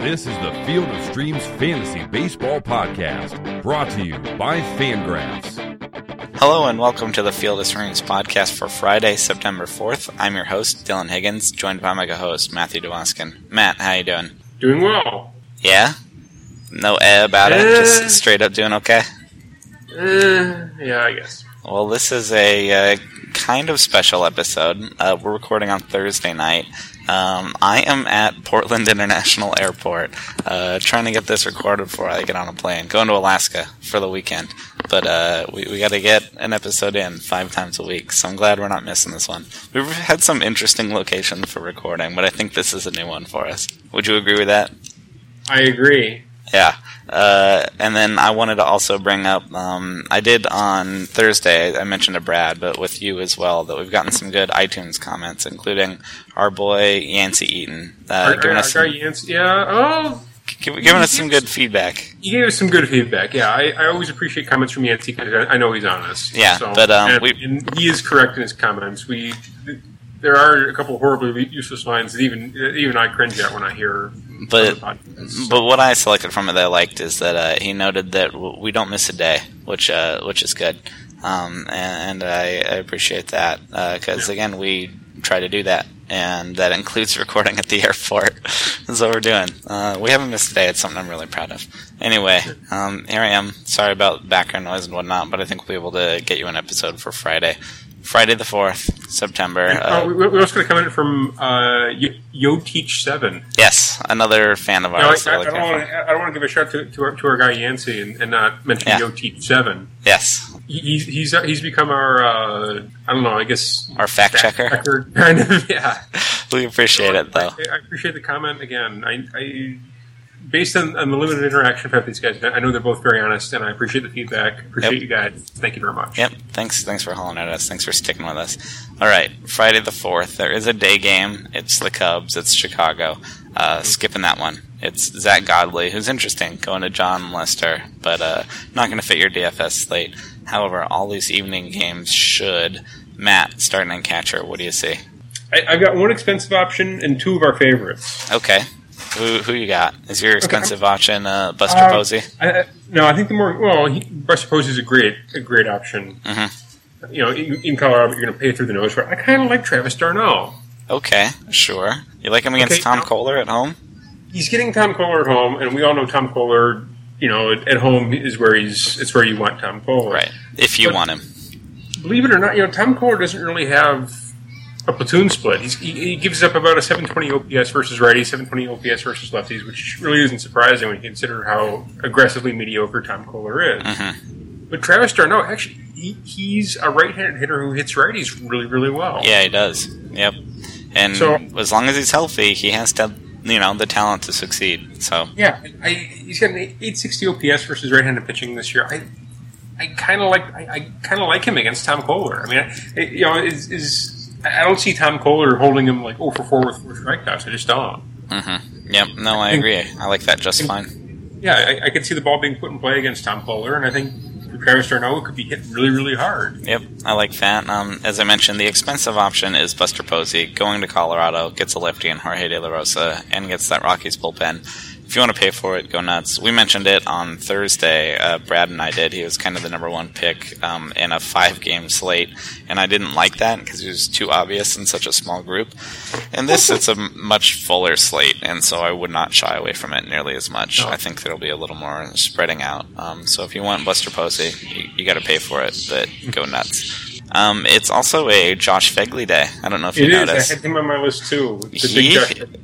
This is the Field of Streams Fantasy Baseball Podcast, brought to you by Fangraphs. Hello and welcome to the Field of Streams podcast for Friday, September 4th. I'm your host, Dylan Higgins, joined by my co-host, Matthew DeWaskin. Matt, how you doing? Doing well. Yeah? No eh about it? Eh. Just straight up doing okay? Uh, yeah, I guess. Well, this is a uh, kind of special episode. Uh, we're recording on Thursday night. Um, I am at Portland International Airport, uh, trying to get this recorded before I get on a plane. Going to Alaska for the weekend, but uh, we, we got to get an episode in five times a week. So I'm glad we're not missing this one. We've had some interesting locations for recording, but I think this is a new one for us. Would you agree with that? I agree. Yeah. Uh, and then I wanted to also bring up, um, I did on Thursday, I mentioned to Brad, but with you as well, that we've gotten some good iTunes comments, including our boy Yancey Eaton, uh, Our- giving our- us some, Yancey- yeah, oh, giving us some good feedback. you gave us some good feedback. Yeah, I, I always appreciate comments from Yancey because I, I know he's honest. Yeah, but, um, and, we- and he is correct in his comments. We there are a couple horribly useless lines that even even I cringe at when I hear. But but what I selected from it that I liked is that uh, he noted that w- we don't miss a day, which uh, which is good, um, and, and I, I appreciate that because Yeah. again we try to do that, and that includes recording at the airport. That's what we're doing. Uh, we haven't missed a day. It's something I'm really proud of. Anyway, um, here I am. Sorry about background noise and whatnot, but I think we'll be able to get you an episode for Friday. Friday the fourth, September. Uh, Uh, we're also going to come in from uh, Yo Teach Seven. yes, another fan of ours. I, I, really don't wanna, I don't want to give a shout to, to, our, to our guy Yancey and, and not mention Yeah. Yo Seven. Yes, He- He's he's he's become our uh, I don't know I guess our fact checker. kind of yeah. We appreciate it though. I, I appreciate the comment again. I, I based on, on the limited interaction I've had with these guys, I know they're both very honest, and I appreciate the feedback. Appreciate Yep. you guys. Thank you very much. Yep. Thanks. Thanks for hauling at us. Thanks for sticking with us. All right. Friday the fourth. There is a day game. It's the Cubs. It's Chicago. Uh, skipping that one. It's Zack Godley, who's interesting, going to Jon Lester, but uh, not going to fit your DFS slate. However, all these evening games should. Matt, starting in catcher. What do you see? I, I've got one expensive option and two of our favorites. Okay. Who who you got? Is your expensive option uh, Buster Uh, Posey? I, no, I think the more well, he, Buster Posey is a great a great option. Mhm. You know, in, in Colorado, you're going to pay through the nose for. it. I kind of like Travis d'Arnaud. Okay, sure. You like him against Okay, Tom now- Koehler at home? He's getting Tom Koehler at home, and we all know Tom Koehler. You know, at, at home is where he's. It's where you want Tom Koehler. Right. If you But- want him. believe it or not, you know, Tom Koehler doesn't really have a platoon split. He's, he, he gives up about a 720 OPS versus righties, 720 OPS versus lefties, which really isn't surprising when you consider how aggressively mediocre Tom Koehler is. Mm-hmm. But Travis d'Arnaud, actually, he, he's a right-handed hitter who hits righties really, really well. Yeah, he does. Yep. And So- as long as he's healthy, he has to, you know, the talent to succeed. So Yeah, I, he's got an 860 OPS versus right-handed pitching this year. I, I kind of like, I, I kind of like him against Tom Koehler. I mean, I, you know, is, is I don't see Tom Koehler holding him like 0 for 4 with four strikeouts. I just don't. Yep. No, I agree. I like that just fine. Yeah, I, I could see the ball being put in play against Tom Koehler, and I think Travis d'Arnaud could be hit really, really hard. Yep, I like that. Um, as I mentioned, the expensive option is Buster Posey going to Colorado, gets a lefty in Jorge De La Rosa, and gets that Rockies bullpen. If you want to pay for it, go nuts. We mentioned it on Thursday. Uh, Brad and I did. He was kind of the number one pick um, in a five-game slate, and I didn't like that because it was too obvious in such a small group. And this, it's a much fuller slate, and so I would not shy away from it nearly as much. I think there'll be a little more spreading out. Um, so if you want Buster Posey, you, you got to pay for it, but go nuts. Um, it's also a Josh Fegley day. I don't know if you It is. noticed. I had him on my list too. He,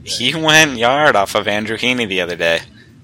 he went yard off of Andrew Heaney the other day,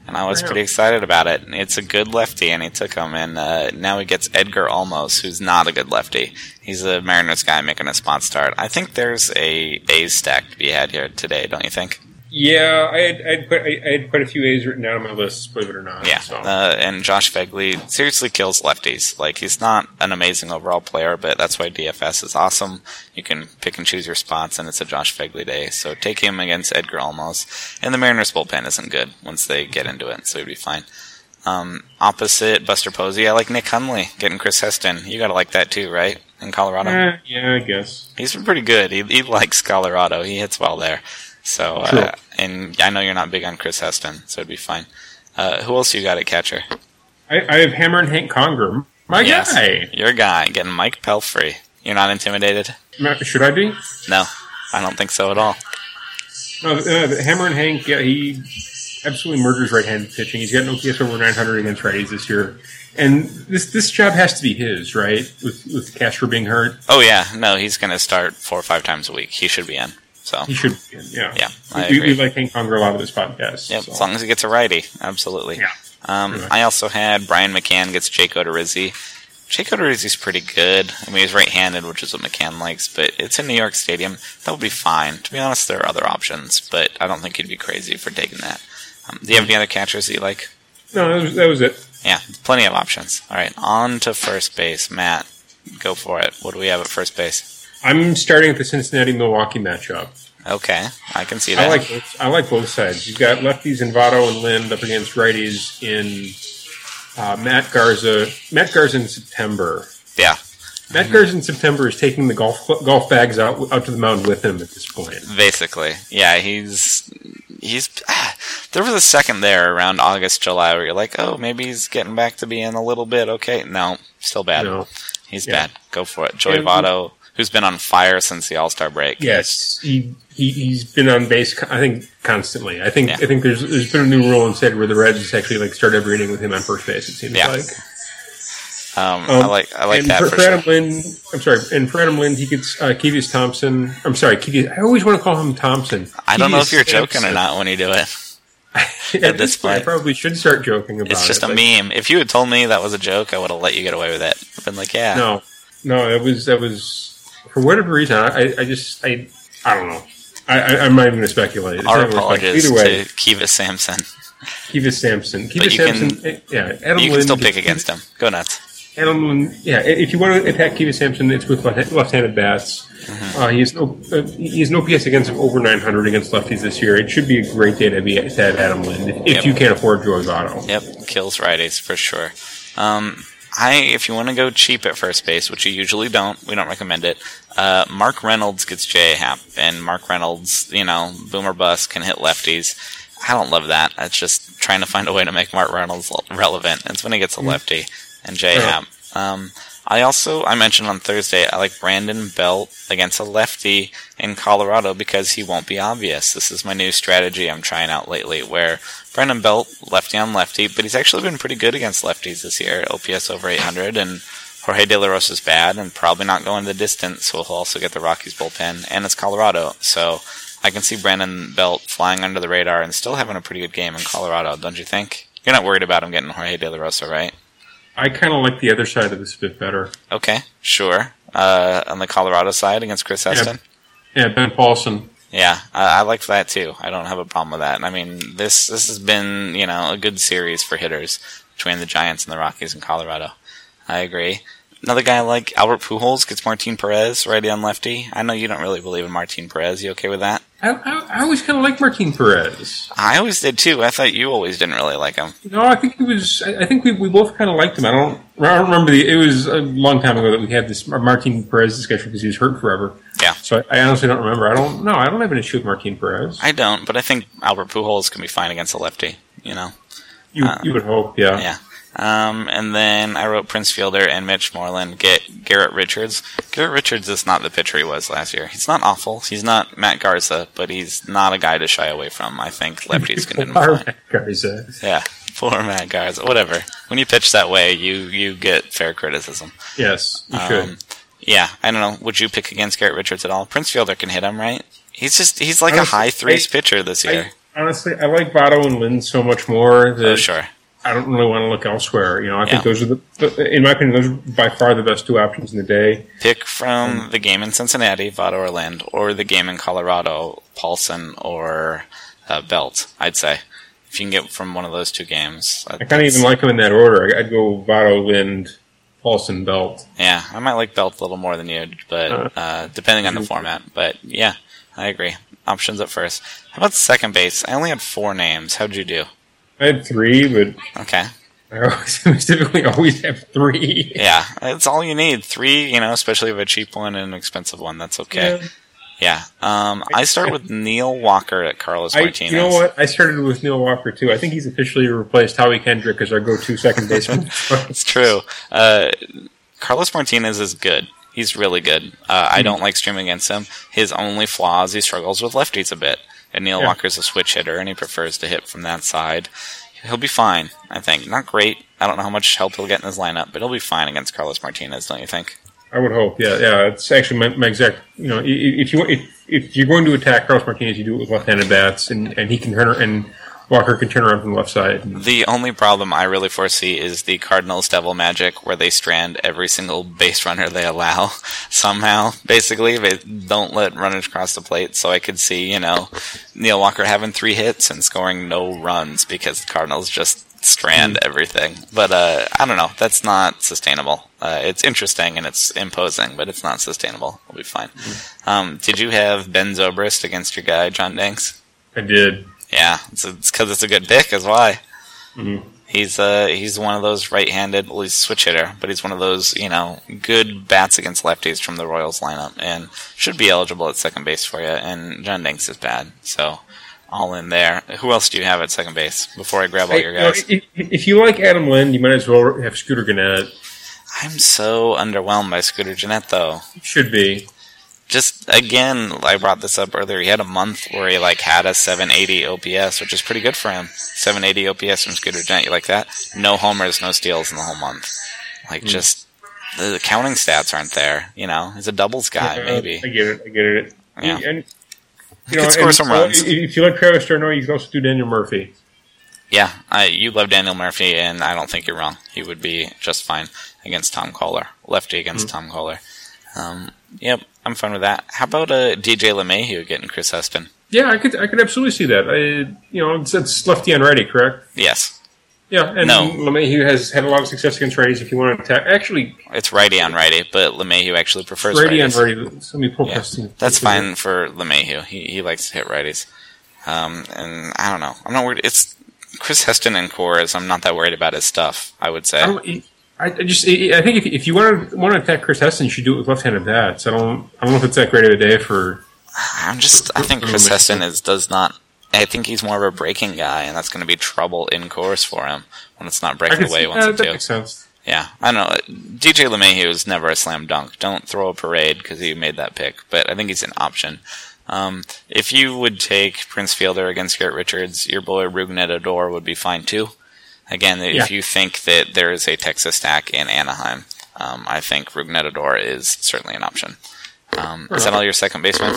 and I was Wow. pretty excited about it. It's a good lefty, and he took him, and uh, now he gets Edgar Olmos, who's not a good lefty. He's a Mariners guy making a spot start. I think there's a A's stack to be had here today, don't you think? Yeah, I had, I had, quite, I, I had quite a few A's written down on my list, believe it or not. Yeah, So. uh, and Josh Fegley seriously kills lefties. Like he's not an amazing overall player, but that's why DFS is awesome. You can pick and choose your spots, and it's a Josh Fegley day. So take him against Edgar Olmos, and the Mariners bullpen isn't good once they get into it, so he'd be fine. Um, opposite Buster Posey, I like Nick Hundley getting Chris Heston. You gotta like that too, right? In Colorado, Eh, yeah, I guess. he's been pretty good. He, he likes Colorado. He hits well there. So, uh, and I know you're not big on Chris Heston, so it'd be fine. Uh, who else you got at catcher? I, I have Hammer and Hank Conger. My Yes, guy. your guy getting Mike Pelfrey. You're not intimidated? Should I be? No, I don't think so at all. No, uh, Hammer and Hank, yeah, he absolutely murders right-handed pitching. He's got an OPS over 900 against righties this year, and this this job has to be his, right? With with Castro being hurt, Oh yeah, no, he's going to start four or five times a week. He should be in. So, he should. Yeah, Yeah, I we, we like Hank Conger a lot of this podcast. yep, so. as long as he gets a righty, absolutely. Yeah. Um. I also had Brian McCann gets Jake Odorizzi. Jake Odorizzi's pretty good. I mean, he's right-handed, which is what McCann likes, but it's in New York Stadium. That would be fine. To be honest, there are other options, but I don't think he'd be crazy for taking that. Um, do you have any other catchers that you like? No, that was, that was it. Yeah, plenty of options. All right, on to first base. Matt, go for it. What do we have at first base? I'm starting at the Cincinnati Milwaukee matchup. Okay, I can see that. I like both, I like both sides. You've got lefties in Votto and Lind up against righties in uh, Matt Garza. Matt Garza in September. yeah, Matt Mm-hmm. Garza in September is taking the golf golf bags out out to the mound with him at this point. basically. Yeah, he's he's. ah, there was a second there around August, July where you're like, oh, maybe he's getting back to being a little bit okay. No, still bad. No. He's Yeah. bad. Go for it. Joey And- Votto, who's been on fire since the All Star break. Yes, he, he he's been on base. I think constantly. I think Yeah. I think there's there's been a new rule instead where the Reds actually like start every inning with him on first base. It seems Yeah. like. Um, Um, I like I like and that for, for, sure. Adam Lind, I'm sorry, and for Adam Lind, he gets uh, Keyvius Thompson. I'm sorry, Keyvius. I always want to call him Thompson. I don't know if you're joking or not when you do it. At, this this point, I probably should start joking about it. It's just it. a meme. If you had told me that was a joke, I would have let you get away with it. I've been like, yeah, No, no, that was that was for whatever reason. I, I just I I don't know. I, I, I'm not even going to speculate. It's our not worth it. apologies Either way, to Keyvius Sampson. Keyvius Sampson. Keyvius you can- Sampson. eh, yeah, Adam You can Lind- still pick against him. Go nuts. Adam Lind. Yeah, if you want to attack Keyvius Sampson, it's with left- left-handed bats. Mm-hmm. Uh, he has no uh, he has no PS against him over 900 against lefties this year. It should be a great day to be to have Adam Lind if, if Yep. you can't afford Joey Votto. Yep, kills righties for sure. Um, I, if you want to go cheap at first base, which you usually don't, we don't recommend it. Uh, Mark Reynolds gets J Hap, and Mark Reynolds, you know, boomer bust can hit lefties. I don't love that. It's just trying to find a way to make Mark Reynolds relevant. It's when he gets a lefty and J Hap. Um, I also I mentioned on Thursday I like Brandon Belt against a lefty in Colorado because he won't be obvious. This is my new strategy I'm trying out lately, where Brandon Belt lefty on lefty, but he's actually been pretty good against lefties this year. OPS over 800, and Jorge De La Rosa's bad and probably not going the distance, so he'll also get the Rockies bullpen, and it's Colorado, so I can see Brandon Belt flying under the radar and still having a pretty good game in Colorado, don't you think? You're not worried about him getting Jorge De La Rosa, right? I kind of like the other side of this a bit better. Okay, sure. Uh, on the Colorado side against Chris Heston. Yeah, Ben Paulsen. Yeah, I, I like that too. I don't have a problem with that. I mean, this this has been you know a good series for hitters between the Giants and the Rockies and Colorado. I agree. Another guy like Albert Pujols gets Martin Perez righty on lefty. I know you don't really believe in Martin Perez. You okay with that? I, I, I always kind of like Martin Perez. I always did too. I thought you always didn't really like him. No, I think he was. I I think we, we both kind of liked him. I don't. I don't remember the. It was a long time ago that we had this Martin Perez discussion because he was hurt forever. Yeah. So I, I honestly don't remember. I don't. No, I don't have an issue with Martin Perez. I don't, but I think Albert Pujols can be fine against a lefty. You know. You you would hope. Yeah. Yeah. Um, and then I wrote Prince Fielder and Mitch Moreland get Garrett Richards. Garrett Richards is not the pitcher he was last year. He's not awful. He's not Matt Garza, but he's not a guy to shy away from. I think lefties can Power fine. Garza. Yeah, poor Matt Garza. Whatever. When you pitch that way, you you get fair criticism. Yes, you should. Um, yeah, I don't know. Would you pick against Garrett Richards at all? Prince Fielder can hit him, right? He's just he's like a high threes I- pitcher this year. I, honestly, I like Votto and Lind so much more that oh sure. I don't really want to look elsewhere. You know, I think Yeah. those are the, in my opinion, those are by far the best two options in the day. Pick from the game in Cincinnati, Votto or Lind, or the game in Colorado, Paulsen or uh, Belt. I'd say if you can get from one of those two games. I kind of even like them in that order. I'd go Votto, Lind, Paulsen, Belt. Yeah, I might like Belt a little more than you, but uh, depending on the format. But yeah, I agree. Options at first. How about second base? I only had four names. How'd you do? I had three, but Okay. I always, typically always have three. Yeah, it's all you need. Three, you know, especially if a cheap one and an expensive one. That's okay. Yeah. Yeah. Um, I start with Neil Walker at Carlos I, Martinez. you know what? I started with Neil Walker too. I think he's officially replaced Howie Kendrick as our go-to second baseman. It's true. Uh, Carlos Martinez is good. He's really good. Uh, I don't like streaming against him. His only flaw is he struggles with lefties a bit. And Neil Yeah. Walker's a switch hitter, and he prefers to hit from that side. He'll be fine, I think. Not great. I don't know how much help he'll get in his lineup, but he'll be fine against Carlos Martinez, don't you think? I would hope. Yeah, yeah. It's actually my, my exact. You know, if you if, if you're going to attack Carlos Martinez, you do it with left-handed bats, and, and he can turn and Walker can turn around from the left side. The only problem I really foresee is the Cardinals Devil Magic, where they strand every single base runner they allow somehow. Basically, they don't let runners cross the plate. So I could see, you know, Neil Walker having three hits and scoring no runs because the Cardinals just strand everything. But uh, I don't know. That's not sustainable. Uh, it's interesting and it's imposing, but it's not sustainable. We'll be fine. Um, did you have Ben Zobrist against your guy John Danks? I did. Yeah, it's because it's, a good pick. Is why. Mhm. He's uh he's one of those right-handed. Well, he's a switch hitter, but he's one of those you know good bats against lefties from the Royals lineup, and should be eligible at second base for you. And John Danks is bad, so all in there. Who else do you have at second base before I grab all your Hey, you know, guys? if, if you like Adam Lind, you might as well have Scooter Gennett. I'm so underwhelmed by Scooter Gennett though. Should be. Just again, I brought this up earlier. He had a month where he like had a 780 OPS, which is pretty good for him. 780 OPS from Scooter Gennett. You like that? No homers, no steals in the whole month. Like just the counting stats aren't there. You know, he's a doubles guy Uh, maybe. I get it. I get it. Yeah. And, He could score some runs. If you like Travis Turner, you can also do Daniel Murphy. Yeah, I, you love Daniel Murphy, and I don't think you're wrong. He would be just fine against Tom Koehler, lefty against Tom Koehler. Um, yep, I'm fine with that. How about uh, DJ LeMahieu getting Chris Heston? Yeah, I could. I could absolutely see that. I, you know, it's, it's lefty and righty, correct? Yes, Yeah, and No. LeMahieu has had a lot of success against righties. If you want to attack, actually, it's righty on righty, but LeMahieu actually prefers righty righties. righty. Let me pull Yeah, that's fine for LeMahieu. He he likes to hit righties, um, and I don't know. I'm not worried. It's Chris Heston and Coors. I'm not that worried about his stuff. I would say. I, I, just. I think if, if you want to want to attack Chris Heston, you should do it with left-handed bats. I don't. I don't know if it's that great of a day for. I'm just. I think Chris Heston is does not. I think he's more of a breaking guy, and that's going to be trouble in Coors for him when it's not breaking away see, he wants uh, it that makes sense. Yeah, I don't know. DJ LeMahieu is never a slam dunk. Don't throw a parade because he made that pick, but I think he's an option. Um, if you would take Prince Fielder against Garrett Richards, your boy Rougned Odor would be fine too. Again, Yeah. if you think that there is a Texas stack in Anaheim, um, I think Rougned Odor is certainly an option. Um, is that all your second baseman?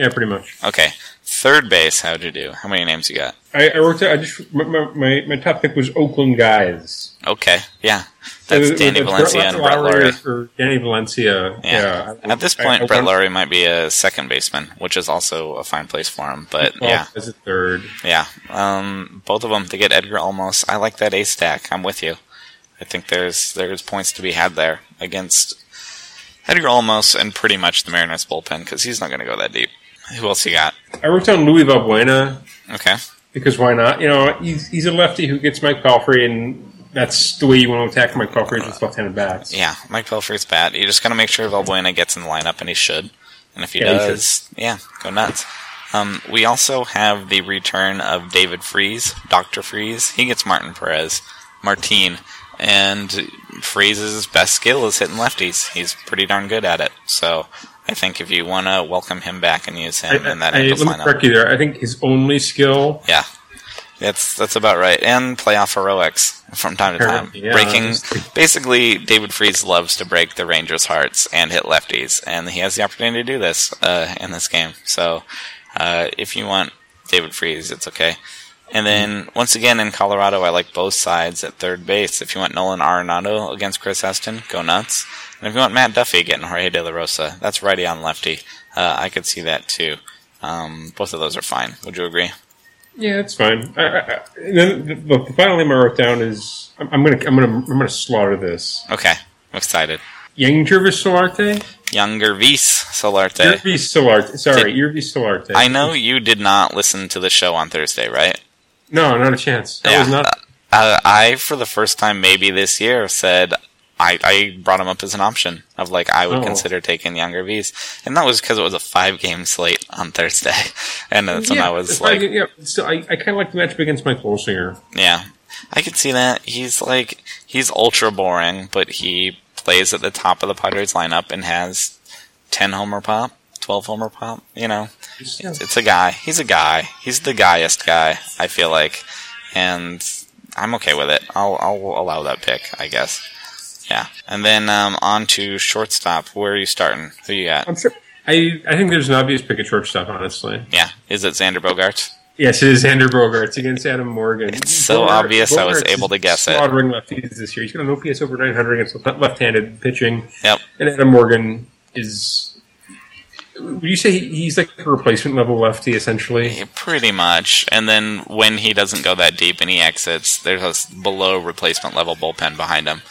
Yeah, pretty much. Okay. Third base, how'd you do? How many names you got? I, I out- I just my, my, my, top pick was Oakland guys. Okay, yeah. That's Uh, Danny Valencia and Brett Lawrie. or Danny Valencia. Yeah. Yeah. At this point, I Brett want- Lawrie might be a second baseman, which is also a fine place for him. But well, yeah, as a third. yeah. Um, both of them to get Edgar Olmos. I like that A stack. I'm with you. I think there's there's points to be had there against Edgar Olmos and pretty much the Mariners bullpen because he's not going to go that deep. Who else you got? I worked on Luis Valbuena Okay. because why not? You know, he's he's a lefty who gets Mike Pelfrey, and that's the way you want to attack Mike Pelfrey is with left-handed bats. Yeah, Mike Pelfrey's bat. You just got to make sure Valbuena gets in the lineup, and he should. And if he Yeah, he does, yeah, go nuts. Um, we also have the return of David Freese, Doctor Freeze. He gets Martin Perez, Martine, and Freese's best skill is hitting lefties. He's pretty darn good at it. So I think if you want to welcome him back and use him in that I, let me correct you there. I think his only skill. yeah, that's that's about right. And playoff heroics from time to time, Yeah, breaking. Basically, David Freese loves to break the Rangers' hearts and hit lefties, and he has the opportunity to do this uh, in this game. So, uh, if you want David Freese, it's okay. And then once again in Colorado, I like both sides at third base. If you want Nolan Arenado against Chris Heston, go nuts. And if you want Matt Duffy getting Jorge De La Rosa, that's righty on lefty. Uh, I could see that too. Um, both of those are fine. Would you agree? Yeah, it's fine. I, I, the, the, the final name I wrote down is I'm, I'm gonna I'm gonna I'm gonna slaughter this. Okay, I'm excited. Young Jervis Solarte. Younger Vis Solarte. Yervis Solarte. Sorry, Yervis Solarte. I know you did not listen to the show on Thursday, right? No, not a chance. That was not. Uh, I, for the first time maybe this year, said I, I brought him up as an option of like I would Oh. consider taking younger V's, and that was because it was a five game slate on Thursday, and that's when I was like, yeah, so I, I kind of like the matchup against Mike Bolsinger. yeah, I could see that. He's like he's ultra boring, but he plays at the top of the Padres lineup and has ten homer pop, twelve homer pop. You know, it's, it's a guy. He's a guy. He's the guyest guy. I feel like, and I'm okay with it. I'll I'll allow that pick. I guess. Yeah, and then um, on to shortstop. Where are you starting? Who you got? I'm sure. I, I think there's an obvious pick at shortstop, honestly. Yeah, is it Xander Bogaerts? Yes, it is Xander Bogaerts against Adam Morgan. It's so obvious I was able to guess it. Slaughtering lefties this year. He's got an OPS over 900 against le- left-handed pitching. Yep. And Adam Morgan is. Would you say he's like a replacement level lefty, essentially? Yeah, Pretty much. And then when he doesn't go that deep and he exits, there's a below replacement level bullpen behind him.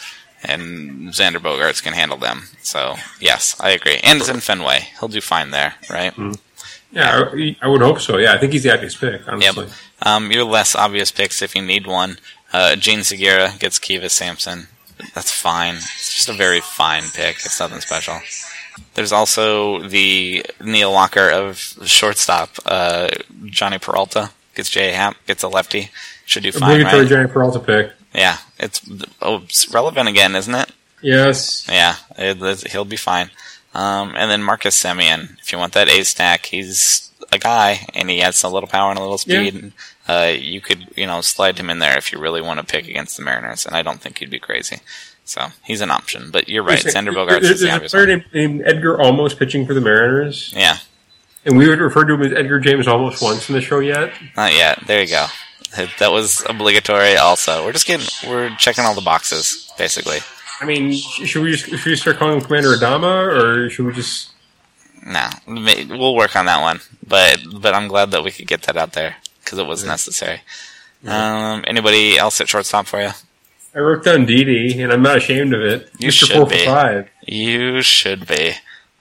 And Xander Bogaerts can handle them. So, yes, I agree. And it's in Fenway. He'll do fine there, right? Yeah, I, I would hope so. Yeah, I think he's the obvious pick, Yep. Um, your less obvious picks if you need one. Uh, Jean Segura gets Kiva Sampson. That's fine. It's just a very fine pick. It's nothing special. There's also the Neil Walker of shortstop, uh, Jhonny Peralta gets J. Happ, gets a lefty. Should do fine, Obligatory right? Jhonny Peralta pick. Yeah, it's oh, it's relevant again, isn't it? Yes. Yeah, it, it- he'll be fine. Um, and then Marcus Semien, if you want that A stack, he's a guy and he has a little power and a little speed. Uh, you could, you know, slide him in there if you really want to pick against the Mariners, and I don't think he'd be crazy. So he's an option, but you're right. Bogaerts There's, is the there's a player named Edgar Olmos pitching for the Mariners, Yeah, and we would refer to him as Edgar James Olmos once in the show yet. not yet. There you go. That was obligatory. Also, we're just getting, we're checking all the boxes, basically. I mean, should we just should we start calling him Commander Adama, or should we just? No, we'll work on that one. But but I'm glad that we could get that out there because it was necessary. Um, anybody else at shortstop for you? I wrote down Didi, and I'm not ashamed of it. You Mr. should Four be. for Five. You should be.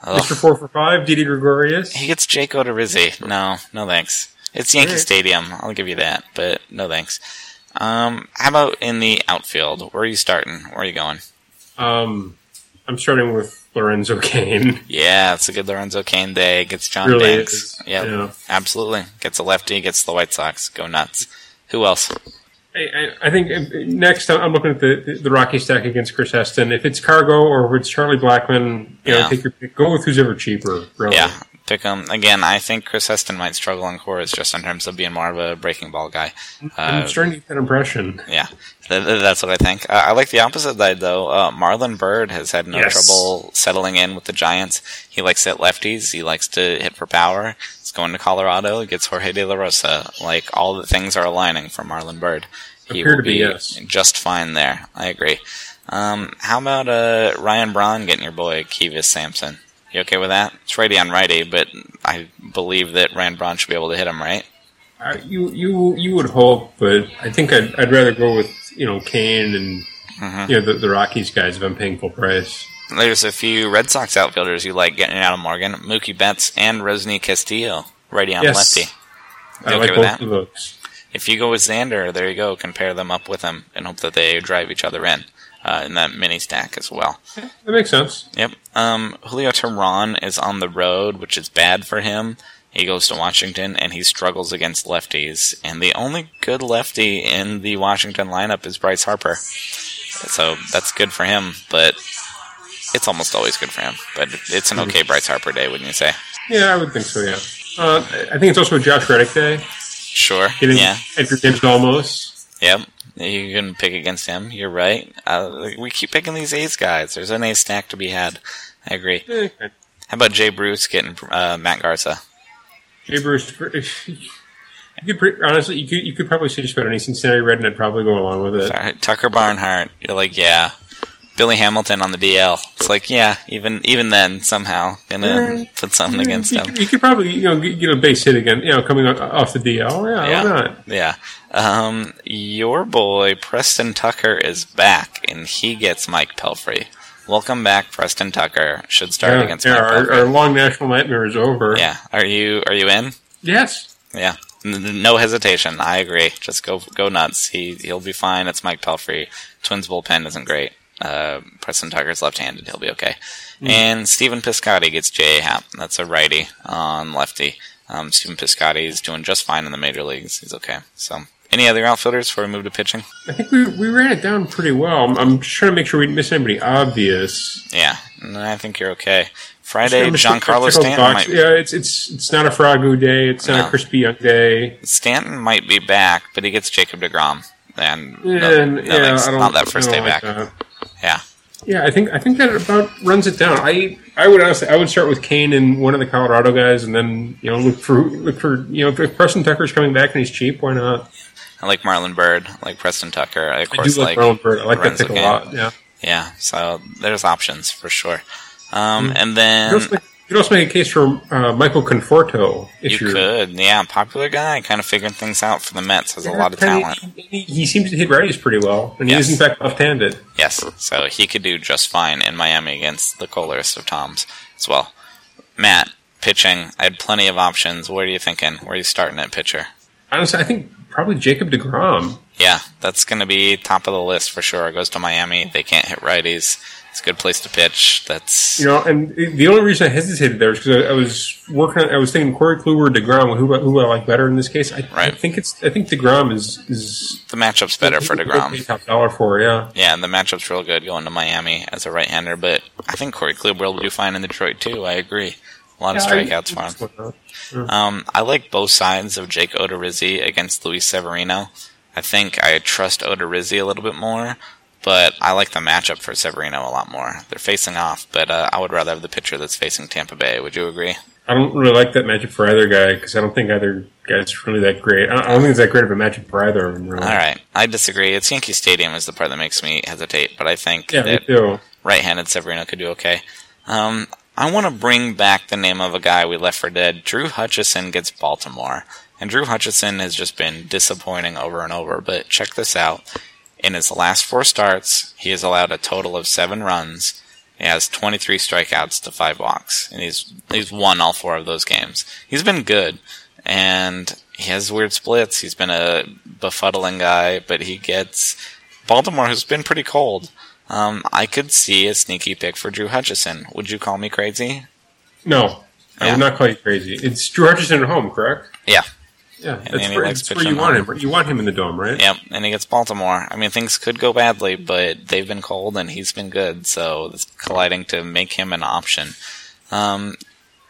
Ugh. Mr. Four for Five, Didi Gregorius. He gets Jake Odorizzi. No, no thanks. It's Yankee. Stadium. I'll give you that, but no thanks. Um, how about in the outfield? Where are you starting? Where are you going? Um, I'm starting with Lorenzo Cain. Yeah, it's a good Lorenzo Cain day. Gets John Really Banks. Yep, Yeah. absolutely. Gets a lefty. Gets the White Sox. Go nuts. Who else? I, I, I think uh, next I'm I'm looking at the, the, the Rocky stack against Chris Heston. If it's Cargo or if it's Charlie Blackmon, you know, take your pick. Go with who's ever cheaper. Really. Yeah, pick him again. I think Chris Heston might struggle on Coors just in terms of being more of a breaking ball guy. I'm Uh, starting to get that impression. yeah, th- th- that's what I think. Uh, I like the opposite side though. Uh, Marlon Byrd has had no Yes. trouble settling in with the Giants. He likes to hit lefties. He likes to hit for power. He's going to Colorado. He gets Jorge De La Rosa. Like all the things are aligning for Marlon Byrd. He Appear will to be, be yes. just fine there. I agree. Um, how about uh, Ryan Braun getting your boy Keyvius Sampson? You okay with that? It's righty on righty, but I believe that Ryan Braun should be able to hit him, right? Uh, you you you would hope, but I think I'd, I'd rather go with you know Cain and Mhm. you know the, the Rockies guys if I'm paying full price. There's a few Red Sox outfielders you like getting out of Morgan, Mookie Betts and Rusney Castillo, righty on Yes. lefty. I You like okay both with that? of those. If you go with Xander, there you go. Compare them up with him and hope that they drive each other in uh, in that mini stack as well. That makes sense. Yep. Um, Julio Teheran is on the road, which is bad for him. He goes to Washington and he struggles against lefties. And the only good lefty in the Washington lineup is Bryce Harper. So that's good for him, but it's almost always good for him. But it's an okay Bryce Harper day, wouldn't you say? Yeah, I would think so. Yeah. Uh, I think it's also a Josh Reddick day. Sure. Getting Yeah. Edgar James Olmos. Yep. You can pick against him. You're right. Uh, we keep picking these A's guys. There's an A stack to be had. I agree. How about Jay Bruce getting uh, Matt Garza? Jay Bruce. You could pre- honestly, you could you could probably say just about any Cincinnati Red, and I'd probably go along with it. Sorry, Tucker Barnhart. You're like, yeah. Billy Hamilton on the DL. It's like, yeah, even even then, somehow gonna put something against you, him. you could probably you know get, a base hit again. You know, coming off the DL. Yeah, Yeah. why not? Yeah. Um, your boy Preston Tucker is back, and he gets Mike Pelfrey. Welcome back, Preston Tucker. Should start Yeah, against yeah, Mike our, our long national nightmare is over. yeah. Are you are you in? Yes. Yeah. No hesitation. I agree. Just go go nuts. He he'll be fine. It's Mike Pelfrey. Twins bullpen isn't great. Uh, Preston Tucker's left-handed; he'll be okay. And Stephen Piscotty gets J.A. Happ. That's a righty on lefty. Um, Stephen Piscotty is doing just fine in the major leagues. He's okay. So, any other outfielders before we move to pitching? I think we, we ran it down pretty well. I'm, I'm just trying to make sure we didn't miss anybody obvious. Yeah, no, I think you're okay. Friday, I'm just Giancarlo check out the Stanton box. might, Yeah, it's it's it's not a Fragu day. It's not No. a crispy young day. Stanton might be back, but he gets Jacob Degrom, and no, And no yeah, thanks. I don't, not that first I day don't like back. that. Yeah, I think I think that about runs it down. I I would honestly I would start with Cain and one of the Colorado guys, and then you know look for look for you know if Preston Tucker's coming back and he's cheap, why not? I like Marlon Byrd, I like Preston Tucker. I of I course do like, like Ronald Bird. I like that pick a lot. Yeah, Yeah, so there's options for sure. Um, Mm-hmm. and then could also make, you could also make a case for uh, Michael Conforto. If you could, yeah, popular guy, kind of figuring things out for the Mets. Has a lot of talent. He, he seems to hit righties pretty well, and Yes. he is in fact left-handed. Yes, so he could do just fine in Miami against the coldest of Toms as well. Matt, pitching, I had plenty of options. What are you thinking? Where are you starting at pitcher? Honestly, I think probably Jacob Degrom. Yeah, that's going to be top of the list for sure. It goes to Miami. They can't hit righties. It's a good place to pitch. That's You know, and the only reason I hesitated there is because I, I was working. On, I was thinking Corey Kluber, or Degrom. Who who I like better in this case? I, I think it's. I think Degrom is is the matchup's better for Degrom. top dollar for yeah. Yeah, and the matchup's real good going to Miami as a right-hander. But I think Corey Kluber will do fine in Detroit too. I agree. A lot of strikeouts for him. Um, I like both sides of Jake Odorizzi against Luis Severino. I think I trust Odorizzi a little bit more, but I like the matchup for Severino a lot more. They're facing off, but uh, I would rather have the pitcher that's facing Tampa Bay. Would you agree? I don't really like that matchup for either guy because I don't think either guy's really that great. I don't, I don't think it's that great of a matchup for either of them. Really. All right, I disagree. It's Yankee Stadium is the part that makes me hesitate, but I think Yeah, that right-handed Severino could do okay. Um, I want to bring back the name of a guy we left for dead. Drew Hutchison gets Baltimore, and Drew Hutchison has just been disappointing over and over. But check this out: in his last four starts, he has allowed a total of seven runs. He has 23 strikeouts to five walks, and he's he's won all four of those games. He's been good, and he has weird splits. He's been a befuddling guy, but he gets Baltimore, who's been pretty cold. Um, I could see a sneaky pick for Drew Hutchison. Would you call me crazy? No, Yeah. would not you crazy. It's Drew Hutchison at home, correct? Yeah. Yeah, And that's where, you want him. You want him in the dome, right? Yep, and he gets Baltimore. I mean, things could go badly, but they've been cold and he's been good, so it's colliding to make him an option. Um,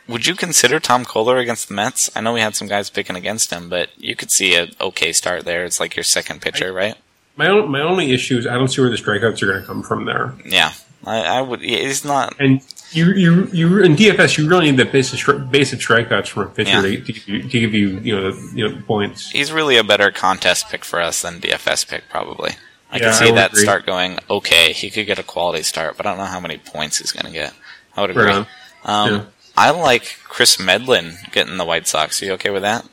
would you consider Tom Koehler against the Mets? I know we had some guys picking against him, but you could see a okay start there. It's like your second pitcher, right? My own, my only issue is I don't see where the strikeouts are going to come from there. Yeah, I, I would. He's not. And you, you, you in DFS, you really need the basic of, stri- base of strikeouts from a pitcher Yeah. to, to, give you, to give you, you know, you know, points. He's really a better contest pick for us than DFS pick, probably. I Yeah, can see would that agree. start going okay. He could get a quality start, but I don't know how many points he's going to get. I would agree. Right. Um, Yeah. I like Kris Medlen getting the White Sox. Are you okay with that?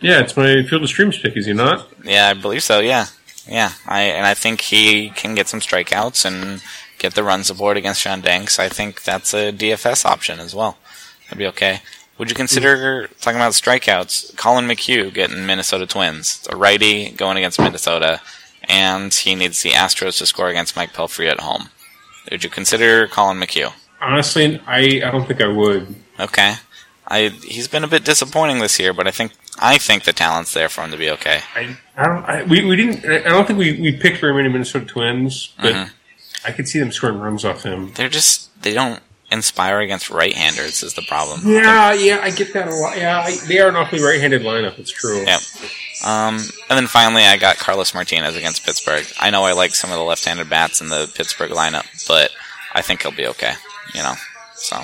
Yeah, it's my field of streams pick, is he not? Yeah, I believe so. Yeah, yeah. I and I think he can get some strikeouts and get the runs aboard against Sean Danks. I think that's a DFS option as well. That'd be okay. Would you consider talking about strikeouts? Collin McHugh getting Minnesota Twins. A righty going against Minnesota, and he needs the Astros to score against Mike Pelfrey at home. Would you consider Collin McHugh? Honestly, I, I don't think I would. Okay. I he's been a bit disappointing this year, but I think I think the talent's there for him to be okay. I, I don't. I, we, we didn't. I don't think we, we picked very many Minnesota Twins, but Mhm. I could see them scoring runs off him. They're just they don't inspire against right-handers is the problem. Yeah, yeah, I get that a lot. Yeah, I, they are an awfully right-handed lineup. It's true. Yep. Um, and then finally, I got Carlos Martinez against Pittsburgh. I know I like some of the left-handed bats in the Pittsburgh lineup, but I think he'll be okay. You know. So,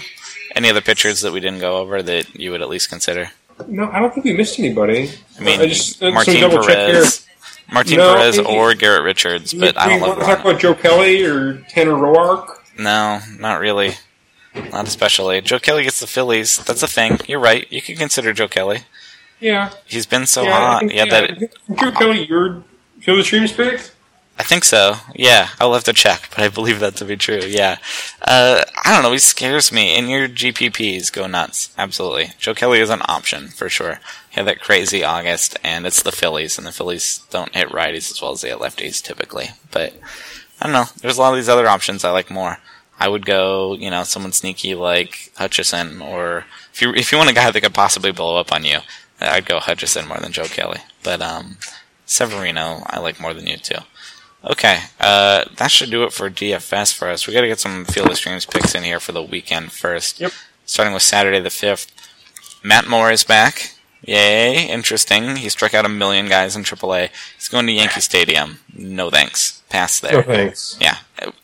any other pitchers that we didn't go over that you would at least consider? No, I don't think we missed anybody. I mean, I just, Martin some double check here. Perez, Martin No, Perez, maybe- or Garrett Richards, but I don't love talk about Joe Kelly or Tanner Roark. No, not really. Not especially. Joe Kelly gets the Phillies. That's a thing. You're right. You can consider Joe Kelly. Yeah, He's been so yeah, hot. think, yeah, yeah, that Joe Kelly, your Field of Streams pick. I think so. Yeah, I'll have to check, but I believe that to be true. Yeah. Uh, I don't know. He scares me. And your GPPs go nuts. Absolutely. Joe Kelly is an option for sure. Had that crazy August, and it's the Phillies, and the Phillies don't hit righties as well as they hit lefties typically. But I don't know. There's a lot of these other options I like more. I would go, you know, someone sneaky like Hutchison, or if you if you want a guy that could possibly blow up on you, I'd go Hutchison more than Joe Kelly. But um, Severino, I like more than you too. Okay, uh, that should do it for DFS for us. We got to get some field of streams picks in here for the weekend first. Yep. Starting with Saturday the fifth. Matt Moore is back. Yay, interesting. He struck out a million guys in AAA. He's going to Yankee Stadium. No thanks. Pass there. No thanks. Yeah,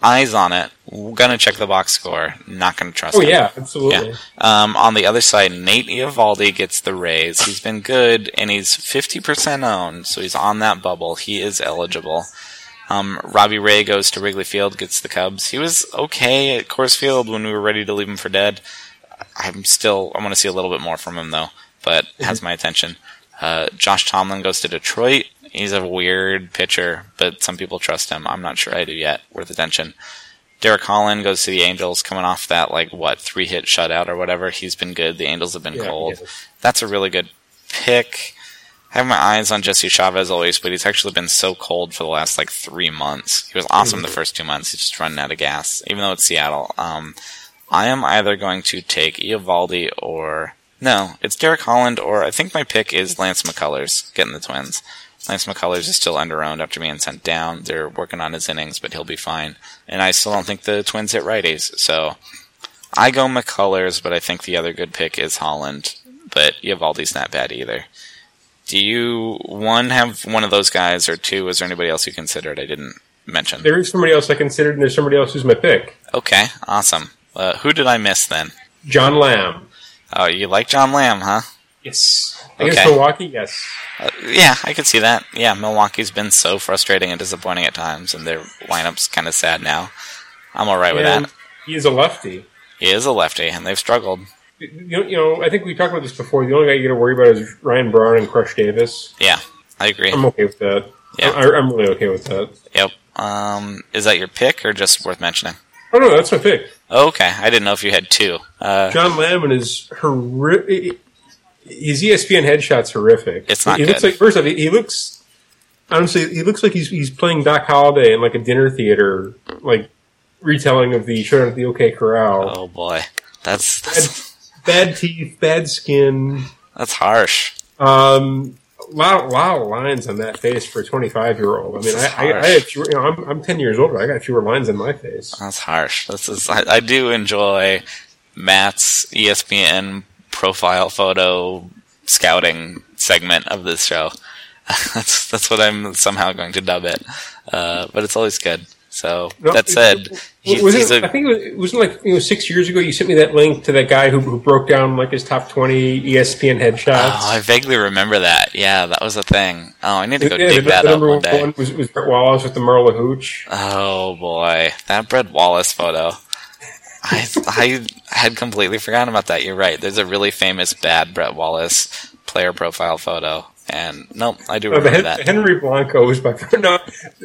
eyes on it. We're gonna check the box score. Not gonna trust Oh him. yeah, absolutely. Yeah. Um, on the other side, Nate Eovaldi gets the Rays. He's been good, and he's 50% owned, so he's on that bubble. He is eligible. Um, Robbie Ray goes to Wrigley Field, gets the Cubs. He was okay at Coors Field when we were ready to leave him for dead. I'm still, I want to see a little bit more from him though, but has my attention. Uh, Josh Tomlin goes to Detroit. He's a weird pitcher, but some people trust him. I'm not sure I do yet. Worth attention. Derek Holland goes to the Angels, coming off that like what three hit shutout or whatever. He's been good. The Angels have been Yeah, cold. That's a really good pick. I have my eyes on Jesse Chavez always, but he's actually been so cold for the last like three months. He was awesome the first two months. He's just running out of gas, even though it's Seattle. Um, I am either going to take Eovaldi or no, it's Derek Holland, or I think my pick is Lance McCullers getting the Twins. Lance McCullers is still under underowned after being sent down. They're working on his innings, but he'll be fine. And I still don't think the Twins hit righties, so I go McCullers, but I think the other good pick is Holland. But Eovaldi's not bad either. Do you one have one of those guys, or two? Is there anybody else you considered I didn't mention? There is somebody else I considered, and there's somebody else who's my pick. Okay, awesome. Uh, who did I miss then? John Lamb. Oh, you like John Lamb, huh? Yes. Against Okay. Milwaukee, yes. Uh, yeah, I could see that. Yeah, Milwaukee's been so frustrating and disappointing at times, and their lineup's kind of sad now. I'm all right with that. he is a lefty. He is a lefty, and they've struggled. You know, you know, I think we talked about this before. The only guy you got to worry about is Ryan Braun and Crush Davis. Yeah, I agree. I'm okay with that. Yeah. I, I'm really okay with that. Yep. Um, is that your pick or just worth mentioning? Oh no, that's my pick. Okay, I didn't know if you had two. Uh, John Lamb is horrific. His ESPN headshot's horrific. It's not He looks like first off, he, looks. Honestly, he looks like he's he's playing Doc Holliday in like a dinner theater, like retelling of the show at the OK Corral. oh boy, that's that's, Bad teeth, bad skin. that's harsh. Um, a lot, lot of lines on that face for a 25 year old. I mean, I, I, I had fewer, you know, I'm, I'm 10 years older. I got fewer lines in my face. That's harsh. This is I, I do enjoy Matt's ESPN profile photo scouting segment of this show. that's that's what I'm somehow going to dub it. Uh, but it's always good. So No, that said, he, was he's it, I a think it, was, it wasn't like you know six years ago. You sent me that link to that guy who, who broke down like his top 20 E ESPN headshots. Oh, I vaguely remember that. Yeah, that was a thing. Oh, I need to go Yeah, dig the, that the up one day. one was, was Brett Wallace with the Merle Hooch. Oh boy, that Brett Wallace photo. I I had completely forgotten about that. You're right. There's a really famous bad Brett Wallace player profile photo, and nope, I do remember Hen- that. Henry Blanco was by far no.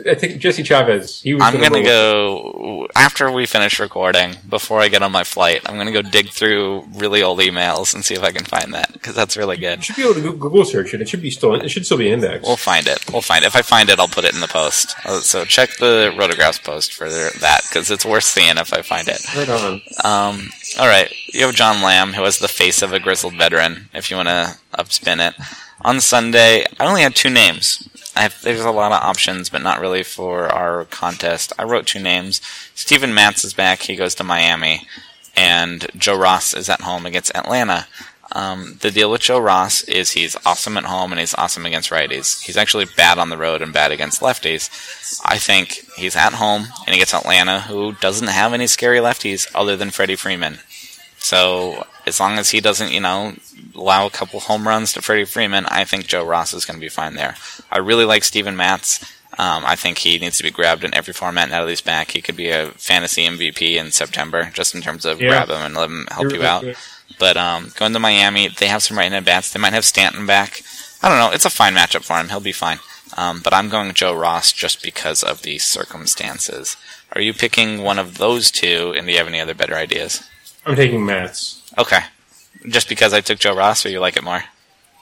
I think Jesse Chavez. He was. I'm gonna go after we finish recording. Before I get on my flight, I'm gonna go dig through really old emails and see if I can find that because that's really good. You should be able to Goo- Google search it. It should be still. It should still be indexed. We'll find it. We'll find it. If I find it, I'll put it in the post. Uh, So check the Rotographs post for that because it's worth seeing if I find it. right on. Um, all right, you have John Lamb, who has the face of a grizzled veteran. If you want to upspin it, on Sunday, I only had two names. Have, there's a lot of options, but not really for our contest. I wrote two names. Steven Matz is back; he goes to Miami, and Joe Ross is at home against Atlanta. Um, the deal with Joe Ross is he's awesome at home and he's awesome against righties. He's actually bad on the road and bad against lefties. I think he's at home and he gets Atlanta, who doesn't have any scary lefties other than Freddie Freeman. So as long as he doesn't, you know, allow a couple home runs to Freddie Freeman, I think Joe Ross is going to be fine there. I really like Steven Matz. Um, I think he needs to be grabbed in every format now that he's back. He could be a fantasy MVP in September, just in terms of Yeah. grab him and let him help You're you out. right. But um, going to Miami, they have some right in bats. They might have Stanton back. I don't know. It's a fine matchup for him. He'll be fine. Um, but I'm going Joe Ross just because of the circumstances. Are you picking one of those two, and do you have any other better ideas? I'm taking Matz. Okay. Just because I took Joe Ross, or you like it more?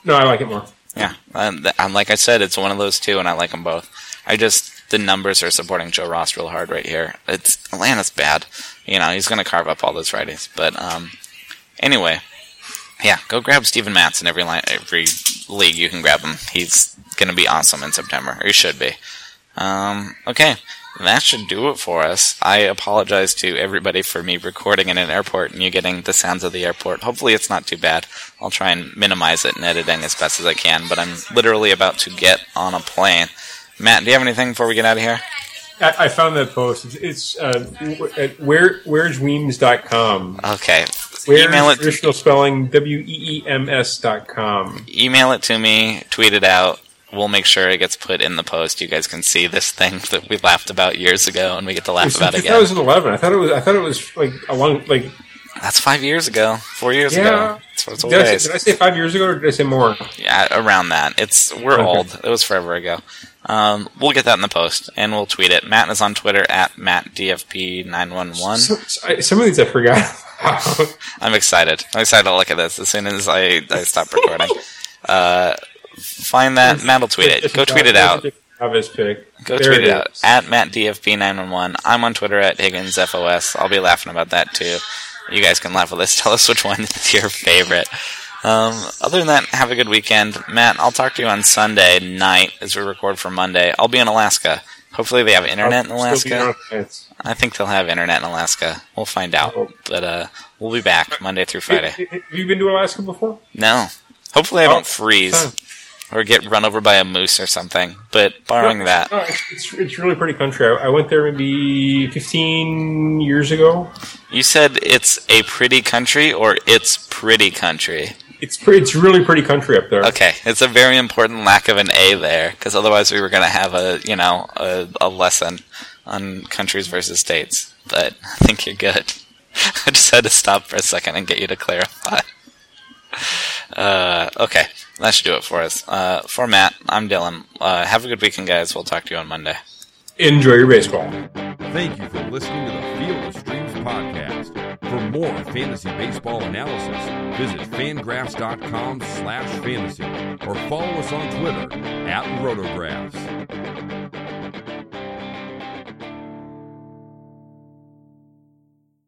No, I like it more. Yeah. And, and like I said, it's one of those two, and I like them both. I just the numbers are supporting Joe Ross real hard right here. It's Atlanta's bad. You know, he's going to carve up all those righties. But um, anyway, yeah, go grab Steven Matz in every line, every league you can grab him. He's going to be awesome in September, or he should be. Um, okay, that should do it for us. I apologize to everybody for me recording in an airport and you getting the sounds of the airport. Hopefully, it's not too bad. I'll try and minimize it in editing as best as I can. But I'm literally about to get on a plane. Matt, do you have anything before we get out of here? I, I found that post. It's, it's uh, at where where'sweems.com. Okay. Where's email it. traditional spelling W E E M S dot com. email it to me, tweet it out. We'll make sure it gets put in the post. You guys can see this thing that we laughed about years ago, and we get to laugh It's about it again. 2011. I thought it was. I thought it was like a long. Like That's five years ago, four years Yeah. ago. That's did I, say, did I say five years ago or did I say more? Yeah, around that. It's we're Okay. old. It was forever ago. Um, we'll get that in the post, and we'll tweet it. Matt is on Twitter at mattdfp911. Some, I- some of these I forgot. I'm excited. I'm excited to look at this as soon as I, I stop recording. uh, find that. Matt will tweet it. Go tweet it out. Travis pick. Go There tweet it out is. at MattDFP911. I'm on Twitter at HigginsFOS. I'll be laughing about that too. You guys can laugh with us. Tell us which one is your favorite. Um, other than that, have a good weekend. Matt, I'll talk to you on Sunday night as we record for Monday. I'll be in Alaska. Hopefully they have internet in I'll be Alaska. I think they'll have internet in Alaska. We'll find out. Oh. But uh, we'll be back Monday through Friday. Have you been to Alaska before? No. Hopefully I Oh, don't freeze or get run over by a moose or something. But barring No, that, no, it's, it's, really pretty country. I, I went there maybe 15 years ago. You said it's a pretty country or it's pretty country. It's pre- it's really pretty country up there. Okay, it's a very important lack of an A there because otherwise we were going to have a you know a, a lesson on countries versus states. But I think you're good. I just had to stop for a second and get you to clarify. Uh, okay, that should do it for us. Uh, for Matt, I'm Dylan. Uh, have a good weekend, guys. We'll talk to you on Monday. Enjoy your baseball. Thank you for listening to the Field of Streams podcast. For more fantasy baseball analysis, visit fangraphs.com slash fantasy or follow us on Twitter at rotographs.